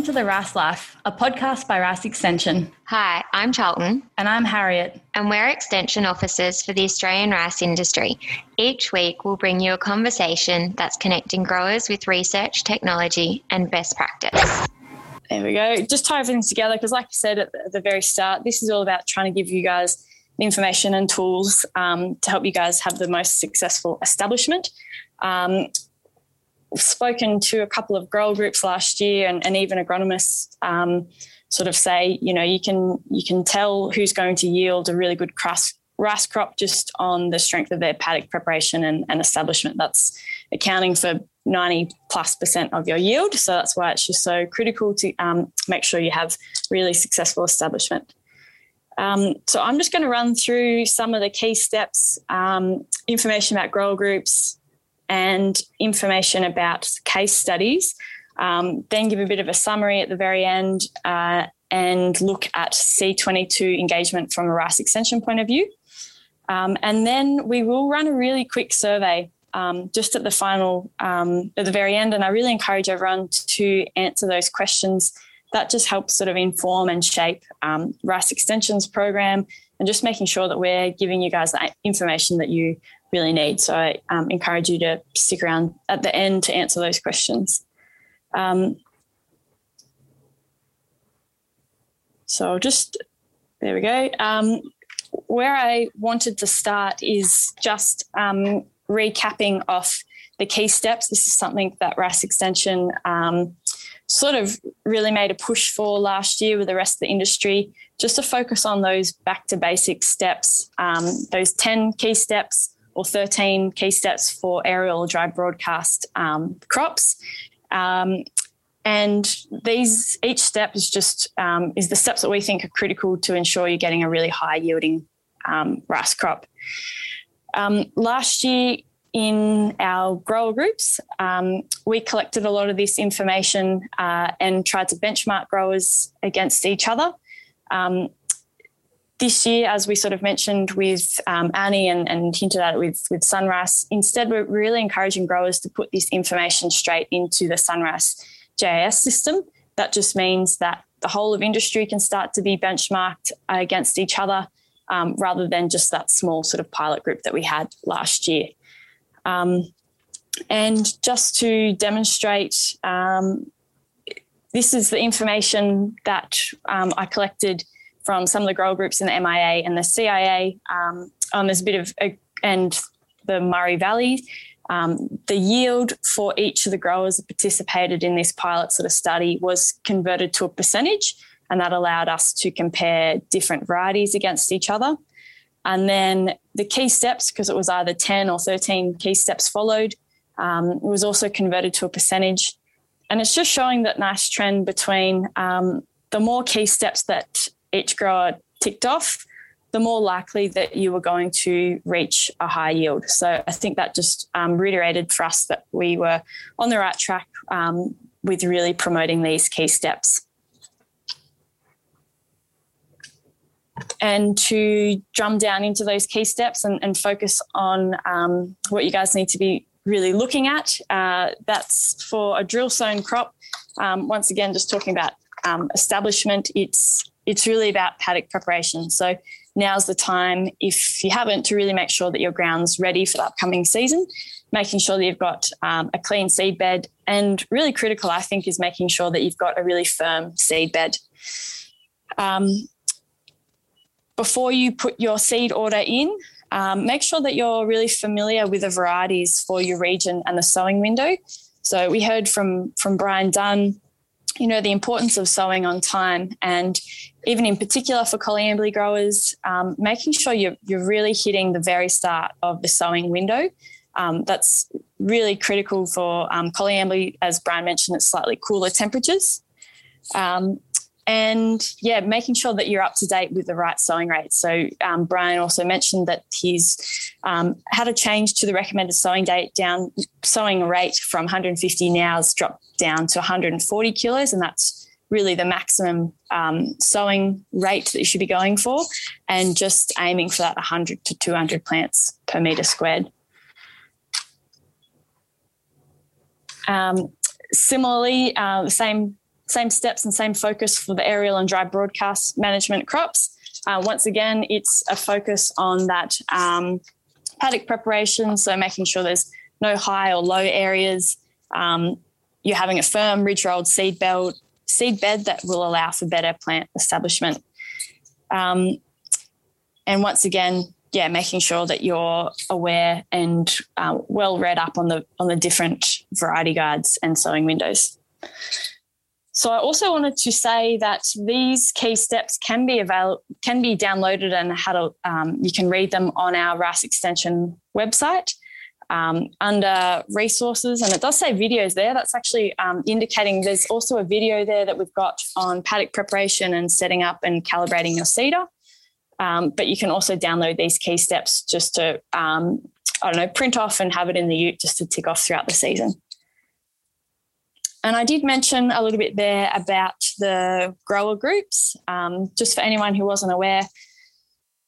Welcome to The Rice Life, a podcast by Rice Extension. Hi, I'm Charlton. And I'm Harriet. And we're Extension Officers for the Australian rice industry. Each week, we'll bring you a conversation that's connecting growers with research, technology, and best practice. There we go. Just tie everything together because, like I said at the very start, this is all about trying to give you guys information and tools um, to help you guys have the most successful establishment. Um, spoken to a couple of grower groups last year and, and even agronomists um, sort of say, you know, you can you can tell who's going to yield a really good rice, rice crop just on the strength of their paddock preparation and, and establishment. That's accounting for 90 plus percent of your yield. So that's why it's just so critical to um, make sure you have really successful establishment. Um, so I'm just going to run through some of the key steps, um, information about grower groups, and information about case studies. Um, then give a bit of a summary at the very end uh, and look at C22 engagement from a rice extension point of view. Um, and then we will run a really quick survey um, just at the final, um, at the very end. And I really encourage everyone to answer those questions. That just helps sort of inform and shape um, Rice Extension's program and just making sure that we're giving you guys the information that you really need. So I um, encourage you to stick around at the end to answer those questions. Um, so just there we go. Um, where I wanted to start is just um, recapping off the key steps. This is something that Rice Extension um, sort of really made a push for last year with the rest of the industry, just to focus on those back to basic steps, um, those 10 key steps or 13 key steps for aerial dry broadcast um, crops. Um, and these each step is just um, is the steps that we think are critical to ensure you're getting a really high yielding um, rice crop. Um, last year in our grower groups, um, we collected a lot of this information uh, and tried to benchmark growers against each other. Um, this year, as we sort of mentioned with um, Annie and, and, hinted at it with, with SunRice, instead we're really encouraging growers to put this information straight into the SunRice GIS system. That just means that the whole of industry can start to be benchmarked against each other um, rather than just that small sort of pilot group that we had last year. Um, and just to demonstrate, um, this is the information that um, I collected from some of the grower groups in the MIA and the CIA. Um, there's a bit of, a, and the Murray Valley. Um, the yield for each of the growers that participated in this pilot sort of study was converted to a percentage, and that allowed us to compare different varieties against each other. And then the key steps, because it was either 10 or 13 key steps followed, um, was also converted to a percentage. And it's just showing that nice trend between um, the more key steps that each grower ticked off, the more likely that you were going to reach a high yield. So I think that just um, reiterated for us that we were on the right track um, with really promoting these key steps. And to drum down into those key steps and, and focus on um, what you guys need to be really looking at. Uh, that's for a drill sown crop. Um, once again, just talking about um, establishment, it's it's really about paddock preparation. So now's the time, if you haven't, to really make sure that your ground's ready for the upcoming season, making sure that you've got um, a clean seed bed. And really critical, I think, is making sure that you've got a really firm seed bed. Um, before you put your seed order in, um, make sure that you're really familiar with the varieties for your region and the sowing window. So we heard from from Brian Dunn you know, the importance of sowing on time and even in particular for Coleambally growers, um, making sure you're, you're really hitting the very start of the sowing window. Um, that's really critical for um, as Brian mentioned, it's slightly cooler temperatures. Um, and yeah, making sure that you're up to date with the right sowing rate. So um, Brian also mentioned that he's um, had a change to the recommended sowing date down sowing rate from 150 now has dropped down to 140 kilos, and that's really the maximum um, sowing rate that you should be going for, and just aiming for that 100 to 200 plants per meter squared. Um, similarly, uh, the same same steps and same focus for the aerial and dry broadcast management crops. Uh, once again, it's a focus on that um, paddock preparation, so making sure there's no high or low areas. Um, you're having a firm ridge rolled seed belt, seed bed that will allow for better plant establishment. Um, and once again, yeah, making sure that you're aware and uh, well read up on the on the different variety guides and sowing windows. So I also wanted to say that these key steps can be available, can be downloaded and how to um, you can read them on our Rice Extension website um, under resources, and it does say videos there. That's actually um, indicating there's also a video there that we've got on paddock preparation and setting up and calibrating your seeder. Um, but you can also download these key steps just to, um, I don't know, print off and have it in the ute just to tick off throughout the season. And I did mention a little bit there about the grower groups. Um, just for anyone who wasn't aware,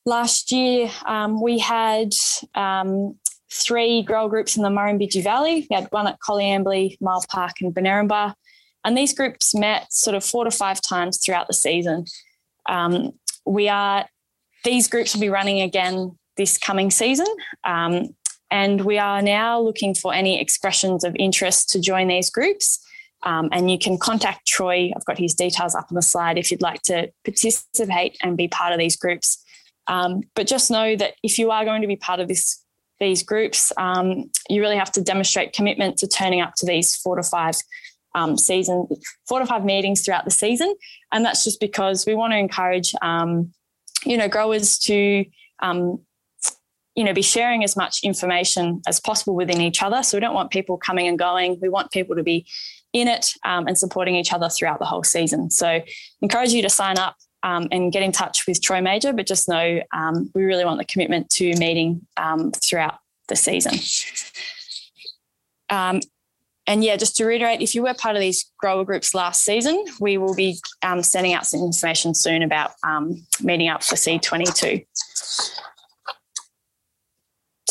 last year um, we had um, three grower groups in the Murrumbidgee Valley. We had one at Coleambally, Myall Park, and Benerembah. And these groups met sort of four to five times throughout the season. Um, we are these groups will be running again this coming season. Um, and we are now looking for any expressions of interest to join these groups. Um, and you can contact Troy. I've got his details up on the slide if you'd like to participate and be part of these groups. Um, but just know that if you are going to be part of this these groups, um, you really have to demonstrate commitment to turning up to these four to five um, season, four to five meetings throughout the season, and that's just because we want to encourage um, you know, growers to, um, you know, be sharing as much information as possible within each other. So we don't want people coming and going. We want people to be in it um, and supporting each other throughout the whole season. So encourage you to sign up um, and get in touch with Troy Major, but just know um, we really want the commitment to meeting um, throughout the season. Um, and yeah, just to reiterate, if you were part of these grower groups last season, we will be um, sending out some information soon about meeting up for C22.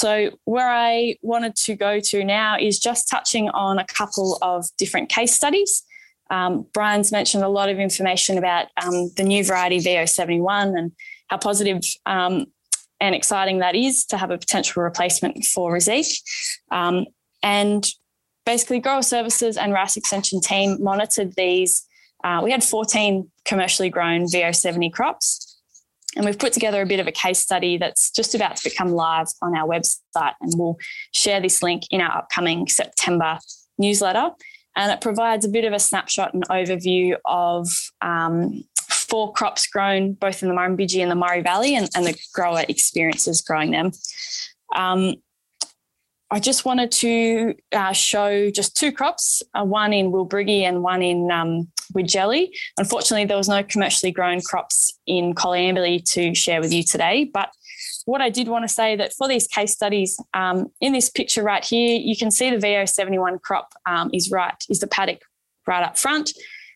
So, where I wanted to go to now is just touching on a couple of different case studies. Um, Brian's mentioned a lot of information about um, the new variety VO71 and how positive um, and exciting that is to have a potential replacement for Reiziq. Um, and basically grower services and Rice extension team monitored these. Uh, we had 14 commercially grown VO70 crops. And we've put together a bit of a case study that's just about to become live on our website. And we'll share this link in our upcoming September newsletter. And it provides a bit of a snapshot and overview of um, four crops grown both in the Murrumbidgee and the Murray Valley and, and the grower experiences growing them. Um, I just wanted to uh, show just two crops, uh, one in Wilbriggie and one in um, Widgelli. Unfortunately, there was no commercially grown crops in Coleambally to share with you today. But what I did want to say that for these case studies, um, in this picture right here, you can see the VO71 crop um, is right, is the paddock right up front,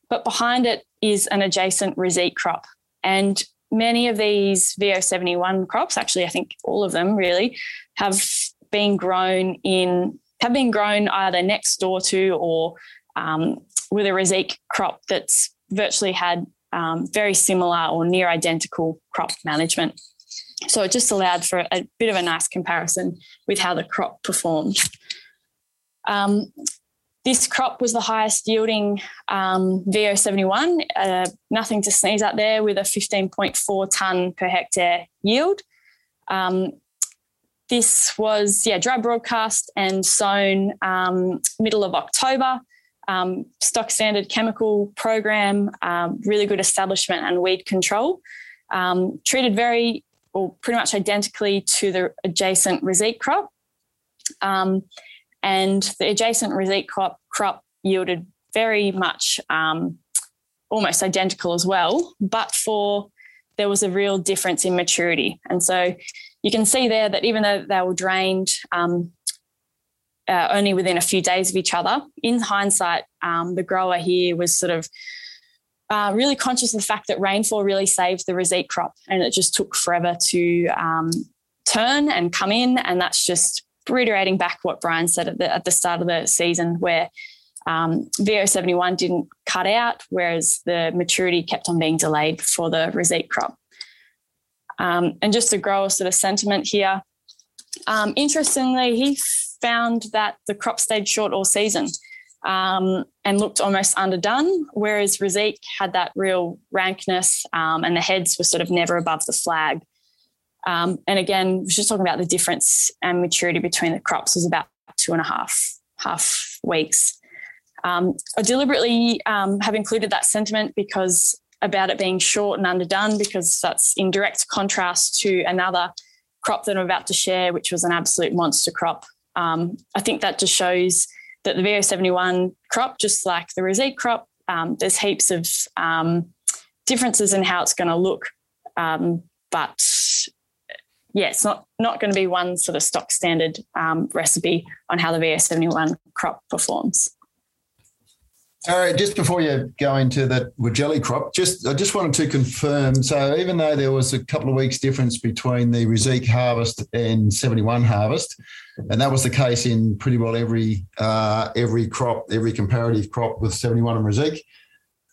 but behind it is an adjacent Reiziq crop. And many of these VO71 crops, actually, I think all of them really, have been grown in have been grown either next door to or um, with a Reiziq crop that's virtually had um, very similar or near identical crop management. So it just allowed for a bit of a nice comparison with how the crop performed. Um, this crop was the highest yielding um, VO71, uh, nothing to sneeze at there, with a 15.4 tonne per hectare yield. Um, this was yeah dry broadcast and sown um, middle of October. Um, stock standard chemical program, um, really good establishment and weed control. Um, treated very or pretty much identically to the adjacent Reiziq crop. Um, and the adjacent Reiziq crop, crop yielded very much um, almost identical as well, but for there was a real difference in maturity. And so you can see there that even though they were drained um, uh, only within a few days of each other, in hindsight, um, the grower here was sort of uh, really conscious of the fact that rainfall really saved the Reiziq crop and it just took forever to um, turn and come in. And that's just reiterating back what Brian said at the, at the start of the season, where Um, VO71 didn't cut out, whereas the maturity kept on being delayed for the Reiziq crop. Um, and just to grow a sort of sentiment here, um, interestingly, he found that the crop stayed short all season um, and looked almost underdone, whereas Reiziq had that real rankness um, and the heads were sort of never above the flag. Um, and again, we're just talking about the difference and maturity between the crops was about two and a half half weeks. Um, I deliberately um, have included that sentiment because about it being short and underdone, because that's in direct contrast to another crop that I'm about to share, which was an absolute monster crop. Um, I think that just shows that the VO71 crop, just like the Reiziq crop, um, there's heaps of um, differences in how it's going to look. Um, but yeah, it's not not going to be one sort of stock standard um, recipe on how the VO71 crop performs. All right, just before you go into that Widgelli crop, just I just wanted to confirm. So even though there was a couple of weeks difference between the Reiziq harvest and 71 harvest, and that was the case in pretty well every uh, every crop, every comparative crop with 71 and Reiziq,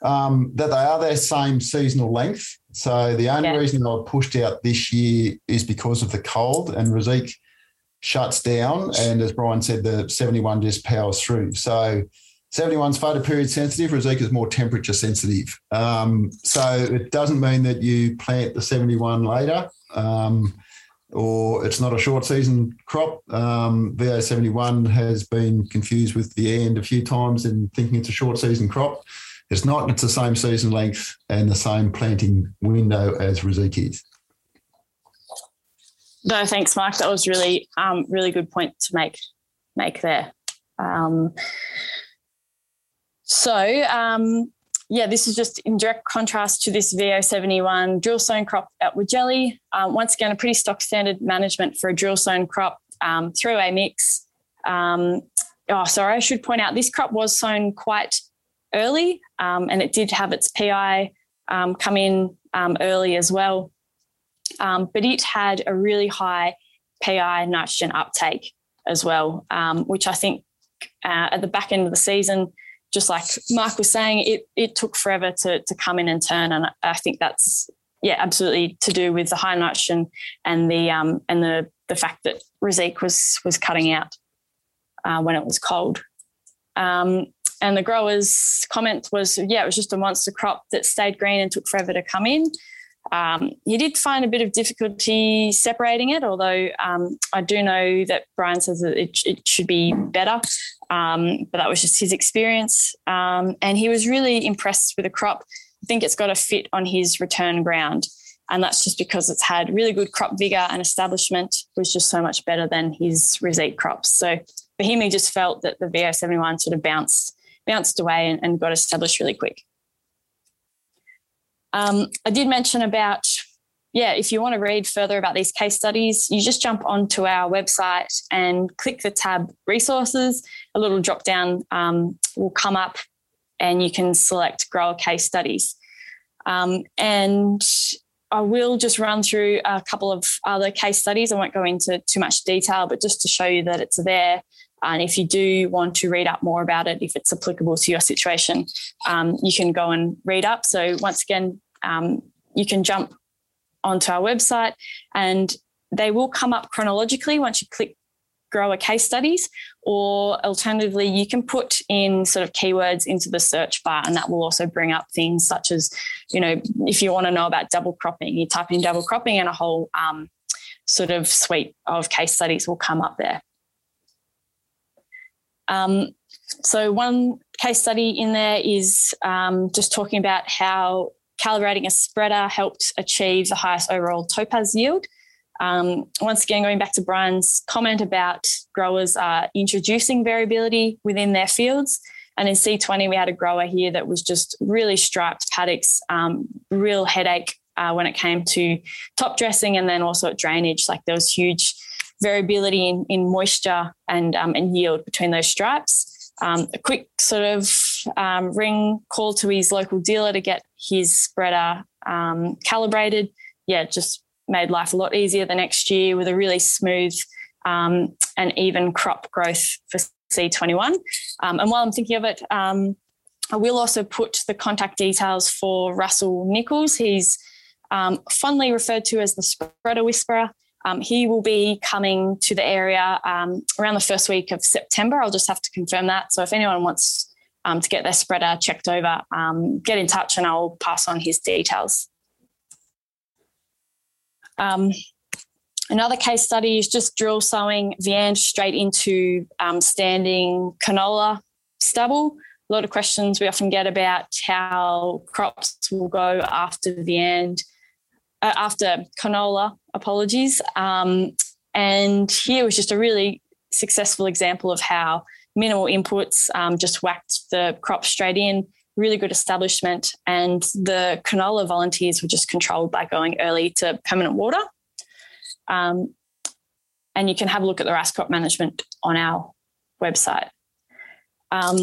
um, that they are their same seasonal length. So the only yeah. reason they were pushed out this year is because of the cold, and Reiziq shuts down. And as Brian said, the 71 just powers through. So 71's photoperiod sensitive, Reiziq is more temperature sensitive. Um, so it doesn't mean that you plant the 71 later. Um, or it's not a short season crop. Um, VO71 has been confused with the end a few times and thinking it's a short season crop. It's not. It's the same season length and the same planting window as Reiziq is. No, thanks, Mark. That was really, um, really good point to make make there. Um, so, um, yeah, this is just in direct contrast to this VO71 drill sown crop at Widgelli. Um, once again, a pretty stock standard management for a drill sown crop um, through a mix. Um, oh, sorry, I should point out this crop was sown quite early, um, and it did have its PI um, come in um, early as well. Um, but it had a really high PI nitrogen uptake as well, um, which I think uh, at the back end of the season, just like Mark was saying, it it took forever to to come in and turn, and I think that's yeah, absolutely to do with the high nitrogen and the um, and the the fact that Reiziq was was cutting out uh, when it was cold. Um, and the grower's comment was, yeah, it was just a monster crop that stayed green and took forever to come in. Um, he did find a bit of difficulty separating it, although um, I do know that Brian says that it, it should be better. Um, but that was just his experience. Um, and he was really impressed with the crop. I think it's got a fit on his return ground. And that's just because it's had really good crop vigor and establishment was just so much better than his Reiziq crops. So for him, he just felt that the VO71 sort of bounced bounced away and, and got established really quick. Um, I did mention about, yeah, if you want to read further about these case studies, you just jump onto our website and click the tab resources. A little drop down um, will come up and you can select grower case studies. Um, and I will just run through a couple of other case studies. I won't go into too much detail, but just to show you that it's there and if you do want to read up more about it, if it's applicable to your situation, um, you can go and read up. So, once again, um, you can jump onto our website and they will come up chronologically once you click grower case studies, or alternatively, you can put in sort of keywords into the search bar, and that will also bring up things such as, you know, if you want to know about double cropping, you type in double cropping, and a whole um, sort of suite of case studies will come up there. Um, so, one case study in there is um, just talking about how calibrating a spreader helped achieve the highest overall topaz yield. Um, once again, going back to Brian's comment about growers uh, introducing variability within their fields. And in C20, we had a grower here that was just really striped paddocks, um, real headache uh, when it came to top dressing and then also at drainage. Like there was huge variability in, in moisture and, um, and yield between those stripes. Um, a quick sort of um, ring call to his local dealer to get his spreader um, calibrated. Yeah, just made life a lot easier the next year with a really smooth um, and even crop growth for C21. Um, and while I'm thinking of it, um, I will also put the contact details for Russell Nichols. He's um, fondly referred to as the spreader whisperer. Um, he will be coming to the area around the first week of September. I'll just have to confirm that. So if anyone wants um, to get their spreader checked over, um, get in touch and I'll pass on his details. Um, another case study is just drill sowing viand straight into um, standing canola stubble. A lot of questions we often get about how crops will go after viand uh, after canola, apologies. Um, and here was just a really successful example of how minimal inputs um, just whacked the crop straight in, really good establishment. And the canola volunteers were just controlled by going early to permanent water. Um, and you can have a look at the rice crop management on our website. Um,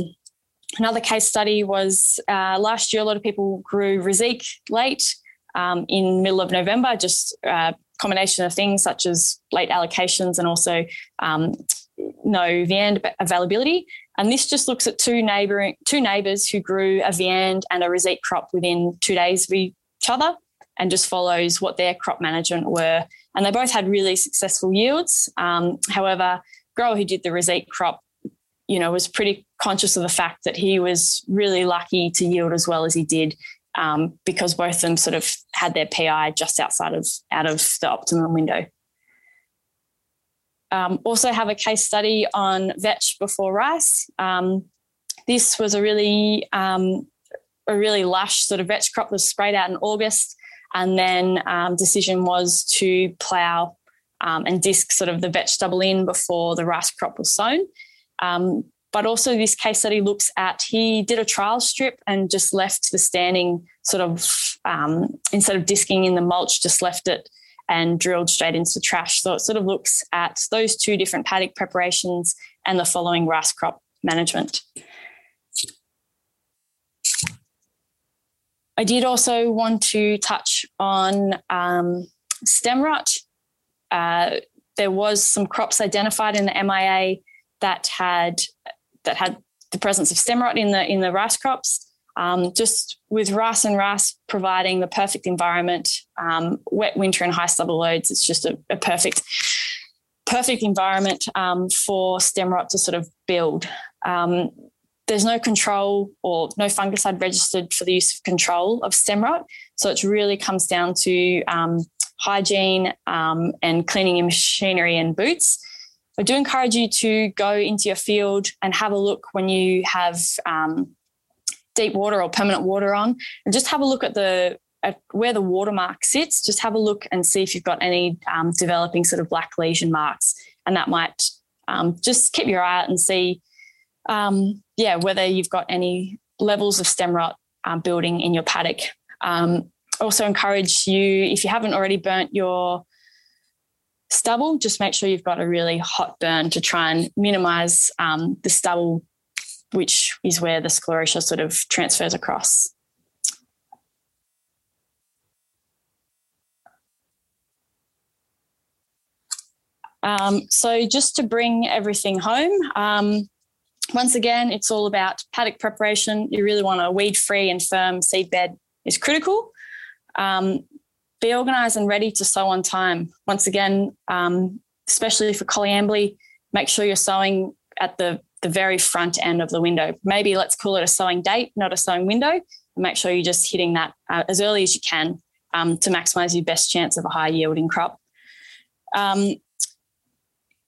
another case study was uh, last year, a lot of people grew Reiziq late um, in middle of November, just a uh, combination of things such as late allocations and also um, no viand availability. And this just looks at two neighboring two neighbours who grew a viand and a Reiziq crop within two days of each other, and just follows what their crop management were. And they both had really successful yields. Um, however, grower who did the Reiziq crop, you know, was pretty conscious of the fact that he was really lucky to yield as well as he did um, because both of them sort of had their PI just outside of out of the optimum window. Um, also have a case study on vetch before rice. Um, this was a really um, a really lush sort of vetch crop was sprayed out in August, and then um, decision was to plough um, and disc sort of the vetch stubble in before the rice crop was sown. Um, but also, this case study looks at he did a trial strip and just left the standing sort of instead of disking in the mulch, just left it and drilled straight into trash. So it sort of looks at those two different paddock preparations and the following rice crop management. I did also want to touch on um, stem rot. Uh, there was some crops identified in the MIA that had that had the presence of stem rot in the in the rice crops. Um, just with rice and rice providing the perfect environment, um, wet winter and high stubble loads, it's just a, a perfect perfect environment um, for stem rot to sort of build. Um, there's no control or no fungicide registered for the use of control of stem rot, so it really comes down to um, hygiene um, and cleaning your machinery and boots. I do encourage you to go into your field and have a look when you have um, deep water or permanent water on, and just have a look at the at where the watermark sits. Just have a look and see if you've got any um, developing sort of black lesion marks, and that might um, just keep your eye out and see, um, yeah, whether you've got any levels of stem rot um, building in your paddock. Um, also encourage you if you haven't already burnt your stubble, just make sure you've got a really hot burn to try and minimize um, the stubble, which is where the sclerotia sort of transfers across. Um, so just to bring everything home, um, once again, it's all about paddock preparation. You really want a weed-free and firm seed bed is critical. Um, be organised and ready to sow on time. Once again, um, especially for Coleambally, make sure you're sowing at the, the very front end of the window. Maybe let's call it a sowing date, not a sowing window. make sure you're just hitting that uh, as early as you can um, to maximise your best chance of a high yielding crop. Um,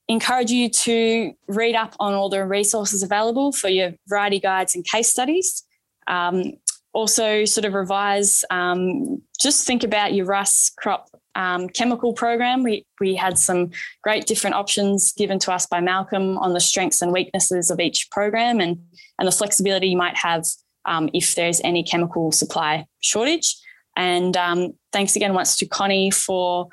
encourage you to read up on all the resources available for your variety guides and case studies. Um, also sort of revise, um, just think about your rice crop um, chemical program. We, we had some great different options given to us by Malcolm on the strengths and weaknesses of each program and, and the flexibility you might have um, if there's any chemical supply shortage. And um, thanks again once to Connie for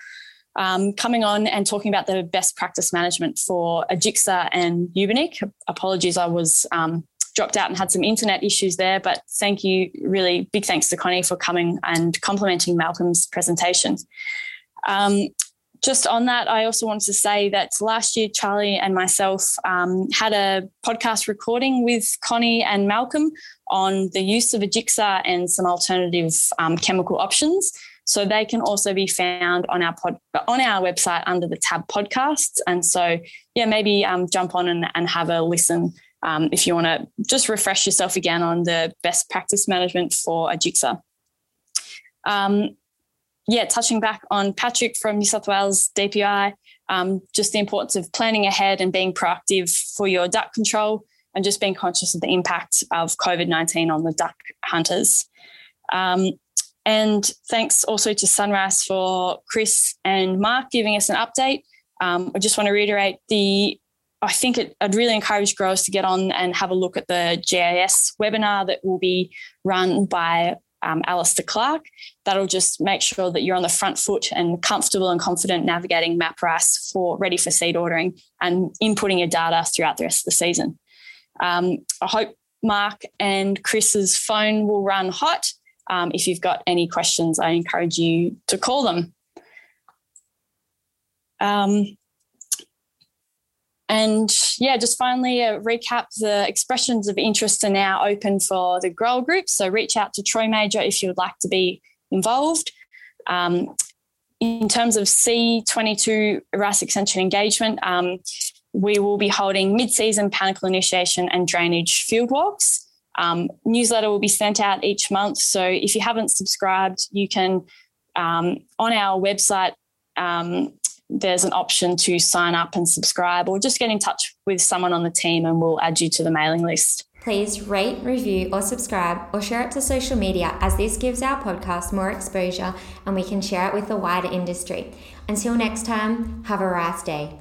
um, coming on and talking about the best practice management for Agixa and Eubenic. Apologies, I was um, dropped out and had some internet issues there. But thank you, really big thanks to Connie for coming and complementing Malcolm's presentation. Um, just on that, I also wanted to say that last year, Charlie and myself um, had a podcast recording with Connie and Malcolm on the use of Agixa and some alternative um, chemical options. So they can also be found on our pod, on our website under the tab podcasts. And so, yeah, maybe um, jump on and, and, have a listen um, if you want to just refresh yourself again on the best practice management for Agixa. Um, yeah, touching back on Patrick from New South Wales DPI, um, just the importance of planning ahead and being proactive for your duck control and just being conscious of the impact of COVID 19 on the duck hunters. Um, and thanks also to SunRice for Chris and Mark giving us an update. Um, I just want to reiterate the I think it, I'd really encourage growers to get on and have a look at the GIS webinar that will be run by um, Alistair Clark. That'll just make sure that you're on the front foot and comfortable and confident navigating map rice for ready for seed ordering and inputting your data throughout the rest of the season. Um, I hope Mark and Chris's phone will run hot um, if you've got any questions, I encourage you to call them. Um, and yeah, just finally a recap the expressions of interest are now open for the grower group. So reach out to Troy Major if you would like to be involved. Um, in terms of C22 Rice extension engagement, um, we will be holding mid season panicle initiation and drainage field walks. Um, newsletter will be sent out each month. So if you haven't subscribed, you can um, on our website. There's an option to sign up and subscribe, or just get in touch with someone on the team, and we'll add you to the mailing list. Please rate, review, or subscribe, or share it to social media, as this gives our podcast more exposure and we can share it with the wider industry. Until next time, have a rice day.